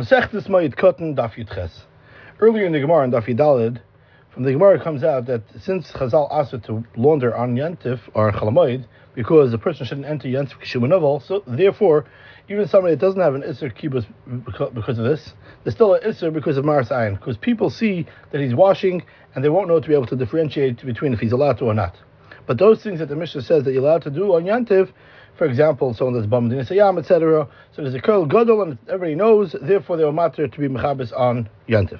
Masechtes Mayit Kotten Daf Yudches. Earlier in the Gemara in Daf Yudalid, from the Gemara comes out that since Chazal asked to launder on Yantif or Chalamoid, because the person shouldn't enter Yantif Kishumanov, so therefore, even somebody that doesn't have an Isser Kibbutz because of this, there's still an Isser because of Maras Ayin, because people see that he's washing and they won't know to be able to differentiate between if he's allowed to or not. But those things that the Mishnah says that you're allowed to do on Yantiv, for example, someone that's bummed in a etc. So there's a curl gadol, and everybody knows. Therefore, they are matter to be mechabes on yantiv.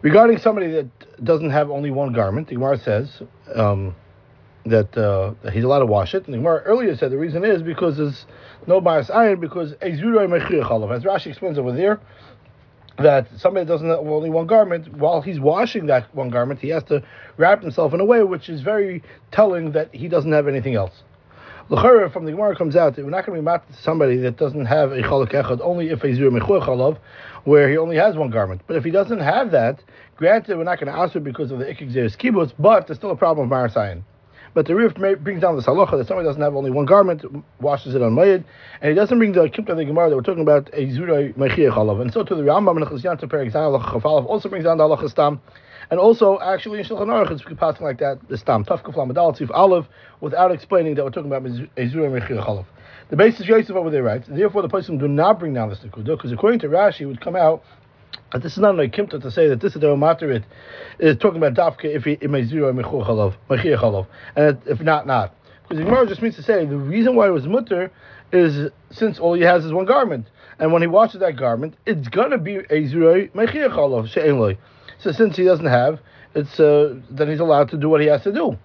Regarding somebody that doesn't have only one garment, the Gemara says um, that, uh, that, he's allowed to wash it. And the Gemara earlier said the reason is because there's no bias iron because ezuroi mechir As Rashi explains over there, that somebody doesn't have only one garment, while he's washing that one garment, he has to wrap himself in a way which is very telling that he doesn't have anything else. L'chara from the Gemara comes out that we're not going to be mad to somebody that doesn't have a chalak echad only if a zur mechur chalav, where he only has one garment. But if he doesn't have that, granted we're not going to it because of the ikik kibbutz, but there's still a problem with marasayin. But the Rif brings down the halacha that somebody doesn't have only one garment, washes it on Mayid, and he doesn't bring the Kimta the Gemara that we're talking about a Zura Mechiyah Chalav. And so to the Rambam and Chazyan to Perik Zayin Halacha also brings down the halacha Stam. And also, actually, in Shulchan Aruch, it's passing like that, the stam, Tafka Flamadal, Tzif Aleph, without explaining that we're talking about Ezura Mechir Chalav. The Beis Yosef over there writes, therefore the person do not bring down this Nekuda, because according to Rashi, it would come out that this is not like Kimta to say that this is the Omatarit is talking about Dafka if he Mechir Chalav, Mechir and if not, not. Because the just means to say the reason why it was mutter is since all he has is one garment, and when he washes that garment, it's gonna be a zuroi mechir chalav she'en so since he doesn't have, it's uh, then he's allowed to do what he has to do.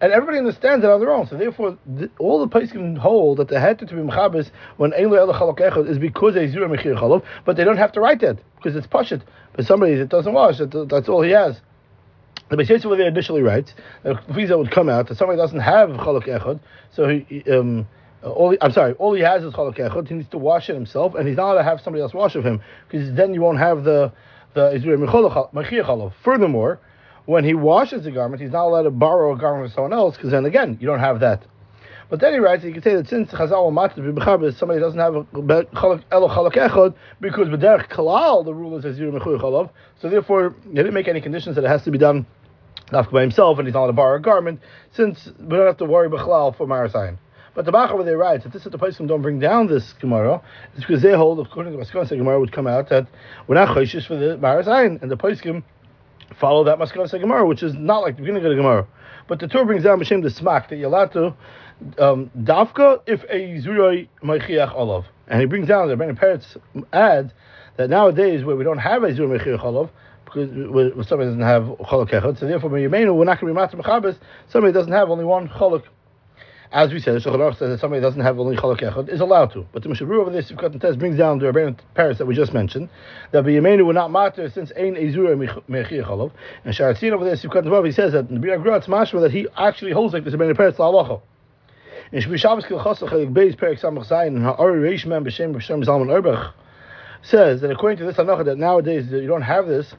And everybody understands it on their own. So therefore, the, all the place can hold that the head to be mechabes when chalok echad is because zira mechir chalov, but they don't have to write that because it's pashit. But somebody that doesn't wash, that, that's all he has. The Beis over there initially writes that visa would come out that somebody doesn't have chalok echad, so he. Um, all he, I'm sorry, all he has is chalok echad. He needs to wash it himself, and he's not allowed to have somebody else wash of him because then you won't have the the Furthermore, when he washes the garment, he's not allowed to borrow a garment from someone else, because then again, you don't have that. But then he writes, you can say that since Chazal Matzah somebody doesn't have a Elo Chalak Echad, because B'derech Kalal, the rule is Azir Mechur Chalav, so therefore, he didn't make any conditions that it has to be done by himself, and he's not allowed to borrow a garment, since we don't have to worry Bechlal for Marasayan. But the Bach over there writes that this is the place don't bring down this Gemara. It's because they hold, according to the Maskon, Gemara would come out that we're not choishes for the Maras Ayin, and the Paiskim follow that Maskon Gemara, which is not like the beginning of the Gemara. But the Torah brings down B'Shem the smack that you're allowed to um, dafka if a zuroi meichiach olav. And he brings down the Ben Peretz adds that nowadays where we don't have a zuroi meichiach olav, because somebody doesn't have cholok echad, so therefore we're not going to be matzah. Somebody doesn't have only one cholok as we said, the Shulchan says that somebody doesn't have only chalak echad is allowed to. But the Mishabur over this Sivkat Test brings down the Rabbeinu Peretz that we just mentioned that the B'Yemenu will not matter since Ein Ezura Mechir Chalav. And Shaar HaTziyun over there Sivkat Vav he says that the Biur HaGra mashma that he actually holds like this Rabbeinu Peretz La'alacha. In Shmiras Shabbos Kehilchasa Chelik Beis Perik Samach Zayin Ha'ari Reish Man B'Shem B'Shem Zalman Auerbach says that according to this halacha that nowadays you don't have this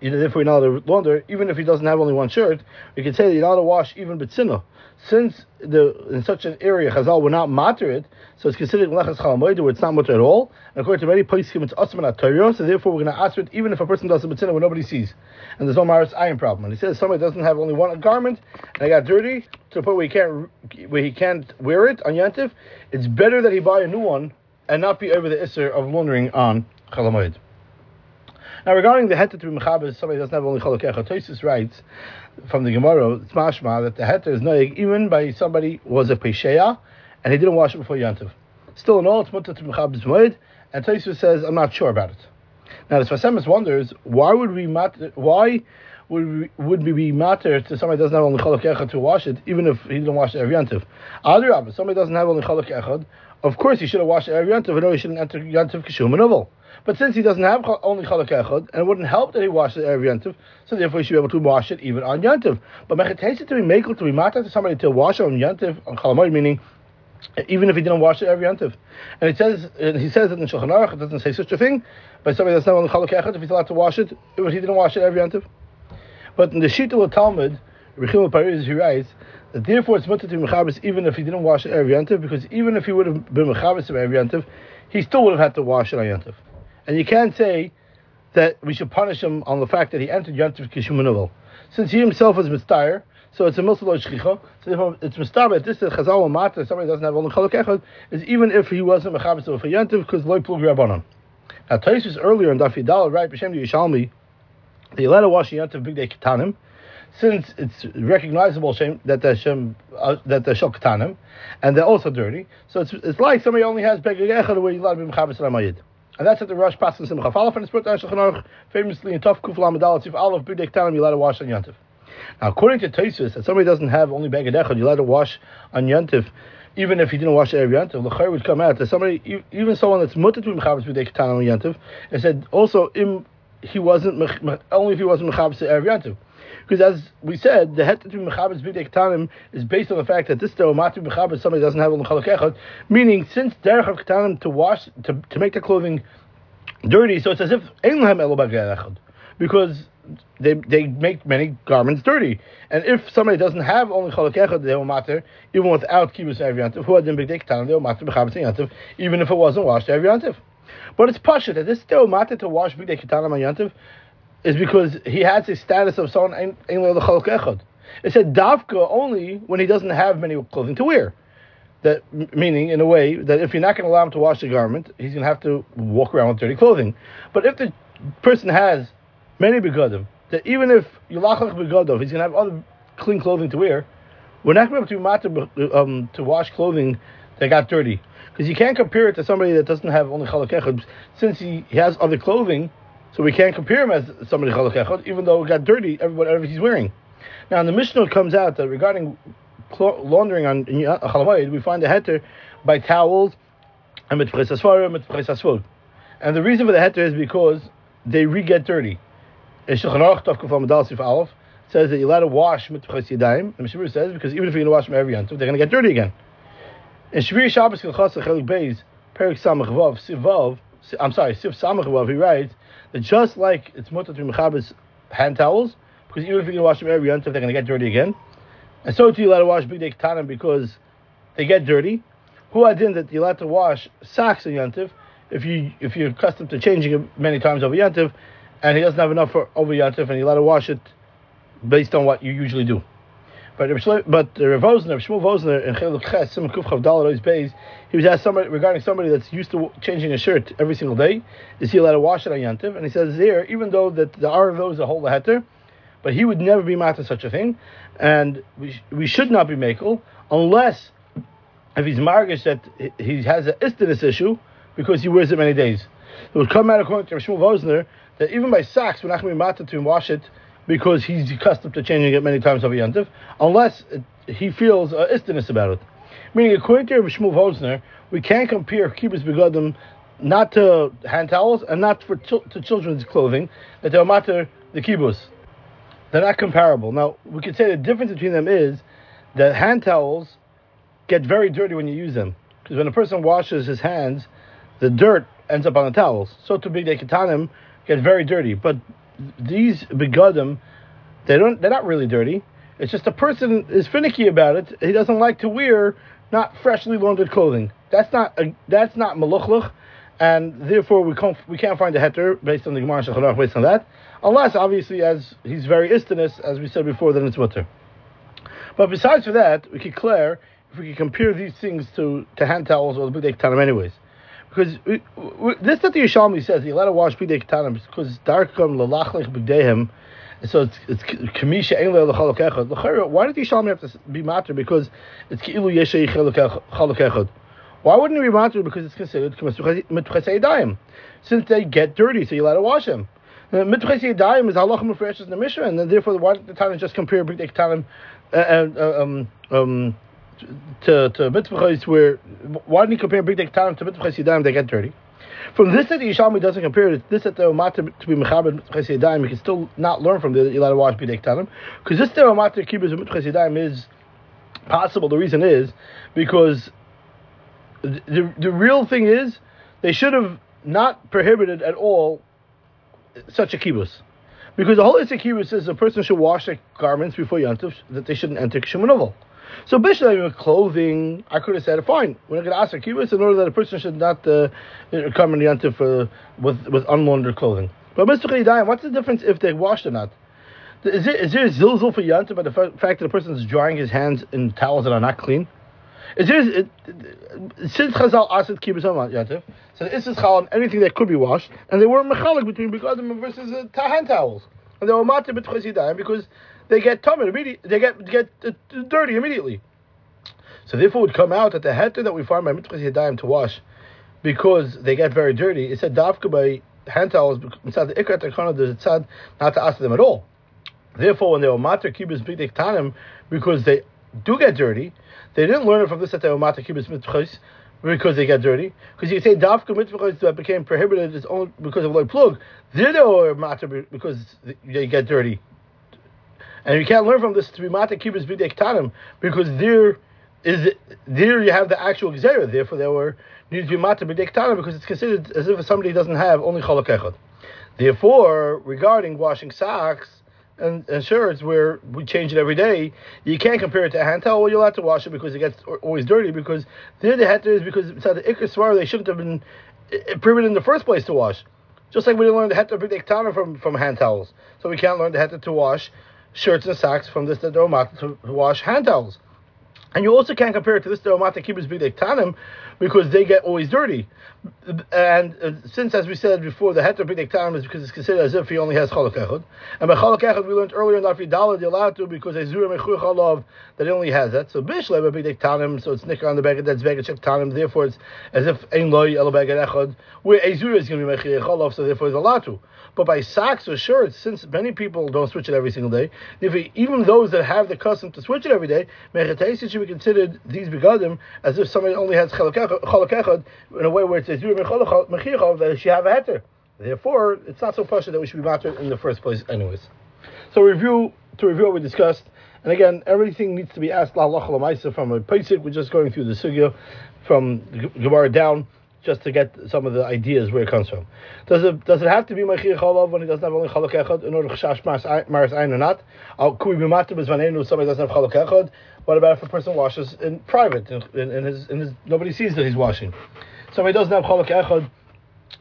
if we're not to launder, even if he doesn't have only one shirt, we can say that you're not to wash even betzina. Since the in such an area Chazal will not matter it, so it's considered melechas chalamoid, where it's not mutter at all. And according to many poskim, it's asman Torah, so therefore we're going to ask it even if a person does a betzina where nobody sees, and there's no maris iron problem. And he says somebody doesn't have only one garment and it got dirty to the point where he can't where he can't wear it on yantiv. It's better that he buy a new one and not be over the isser of laundering on chalamoid. Now, regarding the heter to be mechaber, somebody doesn't have only chalak echad. Writes from the Gemara, it's mashma that the heter is noig even by somebody was a pesheya and he didn't wash it before yantiv. Still, in all, it's mutter to mechaber's moed, and Tosis says, I'm not sure about it. Now, the Sfas Emes wonders why would we matter? Why would would be matter to somebody doesn't have only chalak echad to wash it, even if he didn't wash it every yantiv? Other somebody doesn't have only chalak echad. Of course, he should have washed it every yantiv, and no, he shouldn't enter yantiv kishum and but since he doesn't have only chalak echad, and it wouldn't help that he washed it every yantiv, so therefore he should be able to wash it even on yantiv. But mechatesa to be makel to be matter to somebody to wash it on yantiv on chalamoid, meaning even if he didn't wash it every yantiv. And it says, and he says that in Shulchan Aruch, it doesn't say such a thing, but somebody that's not only chalak echad, if he's allowed to wash it, if he didn't wash it every yantiv. But in the Shita of Talmud, Rechim Paris, he writes that therefore it's mutter to be mechabes even if he didn't wash it every yantiv, because even if he would have been mechabes every yantiv, he still would have had to wash it on yantiv. and you can't say that we should punish him on the fact that he entered Yantiv Kishumanuvel. Since he himself was Mistire, so it's a Muslim Shchicha, so it's Mistar, but this is Chazal Mata, somebody doesn't have only Chalak Echad, is even if he wasn't Mechabes of Yantiv, because Loy Plug Rabbanon. Now, Taisus earlier in Dafidal, right, B'Shem Yerushalmi, they let a wash Big Day Ketanim, since it's recognizable shame that the Shem uh, that the Shel Ketanim, and they're also dirty. So it's, it's like somebody only has Begeg Echad where you let him Ramayid. And that's at the Rosh Paskin Simcha Falaf, and it's put down famously in Tov Kuf Lamadal Tzif Aleph B'Dei Ketanim you let it wash on. Now, according to Taisus, that somebody doesn't have only Beged Echad, you let it wash on Yantiv, even if he didn't wash every Yantiv, the Chayr would come out that somebody, even someone that's mutter to Mechabes B'Dei Ketanim Yantiv, it said also im, he wasn't only if he wasn't Mechabes every Yantiv. Because as we said, the het to mechabes b'dei ketanim is based on the fact that this matu mechabes somebody doesn't have on echad, meaning since derech of to wash to, to make the clothing dirty, so it's as if ein lahem because they they make many garments dirty. And if somebody doesn't have only chalak echad, they will matter even without kibbutz everyantiv. Who had b'dei ketanim, they will matter b'chabes yantiv, even if it wasn't washed everyantiv. But it's pasha that this still matter to wash b'dei ketanim yantiv is because he has a status of someone ein echad. It said davka only when he doesn't have many clothing to wear. That meaning, in a way, that if you're not going to allow him to wash the garment, he's going to have to walk around with dirty clothing. But if the person has many begadim, that even if you lachlach begadov, he's going to have other clean clothing to wear. We're not going to be able to um, to wash clothing that got dirty because you can't compare it to somebody that doesn't have only chalak since he, he has other clothing so we can't compare him as somebody chalak echad, even though it got dirty, whatever he's wearing. Now, in the Mishnah comes out that regarding laundering on uh, chalamayid, we find a heter by towels and mit asfarim, And the reason for the heter is because they dirty. Tov Kufam Medal Sif says that you're allowed to wash mit yadayim. And Mishnah says because even if you're going to wash them every yantiv, they're going to get dirty again. In Shmiras Shabbos Kehilchasa Chelik Beis Perik Samach Vav Sivav I'm sorry Sif Samach Vav he writes that just like it's mutter to mechabes hand towels, because even if you're going to wash them every yontif, they're going to get dirty again. And so too, you let to wash big day katanim because they get dirty. Who I did that you let to wash socks in yontif if you if you're accustomed to changing it many times over yontif, and he doesn't have enough for over yontif, and you let to wash it based on what you usually do. But but Rav Vosner, Shmuel Vosner in Chiluk Ches, Simon Kufchav Dalad Beis, he was asked somebody regarding somebody that's used to changing a shirt every single day, is he allowed to wash it on Yantiv? And he says there, even though that there are those that hold the heter, but he would never be mad such a thing, and we, we should not be makel unless if he's margish that he has an istinus issue because he wears it many days. It would come out according to Shmuel Vosner that even by socks we're not going to be mad to wash it because he's accustomed to changing it many times over Yantiv, unless it, he feels uh, istiness about it. Meaning, according to Shmuel Vosner, we can't compare kibbutz begadim not to hand towels and not for ch- to children's clothing that they're matter the kibbutz. They're not comparable. Now, we could say the difference between them is that hand towels get very dirty when you use them. Because when a person washes his hands, the dirt ends up on the towels. So to be they ketanim get very dirty. But these begadim, they don't, they're not really dirty. It's just a person is finicky about it. He doesn't like to wear not freshly laundered clothing. That's not a, that's not maluchluch, and therefore we can't we can't find a heter based on the Gemara Shacharach based on that, unless obviously as he's very istinus, as we said before, then it's mutter. But besides for that, we could clear if we could compare these things to, to hand towels or the big time anyways. Because this that the Yerushalmi says, you let it wash bidei ketanim because darkam lalachlich b'dehem. So it's it's kamisha ein le'lechalok echad. Why did the Yerushalmi have to be matter? Because it's ki'ilu yeshei chalok echad. Why wouldn't it be matter? Because it's considered mitchasei daim. Since they get dirty, so you let it wash them. Mitchasei daim is halachim refreshes the Mishnah, and therefore why did the Tana just compare bidei ketanim and um um to to mitzvahs where why didn't he compare big day time to mitzvahs yadayim they get dirty? From this that the Yerushalmi doesn't compare it, this that the Omata to be mechaber mitzvahs yadayim, you can still not learn from the allowed to watch big day time because this the Omata kibbutz mitzvahs yadayim is possible. The reason is because the, the real thing is they should have not prohibited at all such a kibbutz. Because the whole Isser says a person should wash their garments before Yantif, that they shouldn't enter Kishimonov. So basically, with clothing, I could have said, fine, we're not going to ask for kibbutz in order that a person should not uh, come in the uh, with with unlaundered clothing. But Mr. Chayidayim, what's the difference if they washed or not? Is, it, is there a zilzul for yantif by the fact that the person is drying his hands in towels that are not clean? Is there, it, since Chazal asked kibbutz on yantif, so this is chal on anything that could be washed, and they were mechalik between begadim versus uh, hand towels, and they were matir b'tchazidayim because they get tumid immediately, they get get uh, dirty immediately. So therefore, would come out that the heter that we find by mitzvahs yadayim to wash, because they get very dirty. It said dafka by hand towels inside the ikrat takana there's a tzad not to ask them at all. Therefore, when they were matir kibbutz b'dik tanim, because they do get dirty, they didn't learn it from this that they were matir kibbutz mitzvahs because they get dirty. Because you can say dafka mitzvahs that became prohibited is only because of loy plug. They were matir because they get dirty. And you can't learn from this to be mata kibbutz b'dei ktanim because there is there you have the actual gzera. Therefore, there were need to be mata b'dei ktanim because it's considered as if somebody doesn't have only chalak echad. Therefore, regarding washing socks and, and, shirts where we change it every day, you can't compare it to a hand towel. Well, you're allowed to wash it because it gets always dirty because there the heter is because it's the ikr swar they shouldn't have been eh, eh, prohibited in the first place to wash. Just like we didn't learn the heter from from hand towels, so we can't learn the heter to wash shirts and socks from the this Domat to wash hand towels. And you also can't compare it to this Domat Kibbutz B'dei Tanim because they get always dirty. And uh, since, as we said before, the heter b'dei tanim is because it's considered as if he only has chalak echad. And by chalak echad, we learned earlier in Lafi Dalad, you're allowed to because ezura mechur chalav that he only has that. So bishle b'dei tanim, so it's nicker on the beggar that's beggar check tanim. Therefore, it's as if ein loy el beggar echad, where ezura is going to be mechir chalav, so therefore he's allowed to. But by socks or shirts, since many people don't switch it every single day, even those that have the custom to switch it every day, mechatesis should be considered these begadim as if somebody only has chalak echad in a way where it says that she have a heter. Therefore, it's not so precious that we should be matter in the first place, anyways. So review to review what we discussed, and again, everything needs to be asked la from a Pesach. We're just going through the sugya from Gemara down just to get some of the ideas where it comes from. Does it does it have to be machir chalav when he doesn't have only chalak echad in order to chash maris ein or not? Could we be matter if somebody doesn't have chalak echad? What about if a person washes in private in, in, in, his in his nobody sees that he's washing? Somebody doesn't have chalak echad.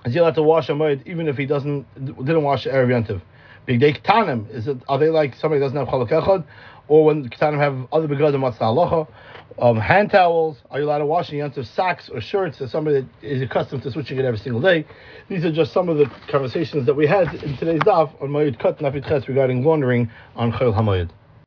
Is he allowed to wash a moed even if he doesn't didn't wash erev yantiv? Big day ketanim is it? Are they like somebody doesn't have chalak echad, or when the ketanim have other begadim? What's the halacha? um, hand towels? Are you allowed to wash in of socks or shirts as somebody that is accustomed to switching it every single day? These are just some of the conversations that we had in today's daf on Mayud Kat Nafit regarding laundering on Chayil Hamayid.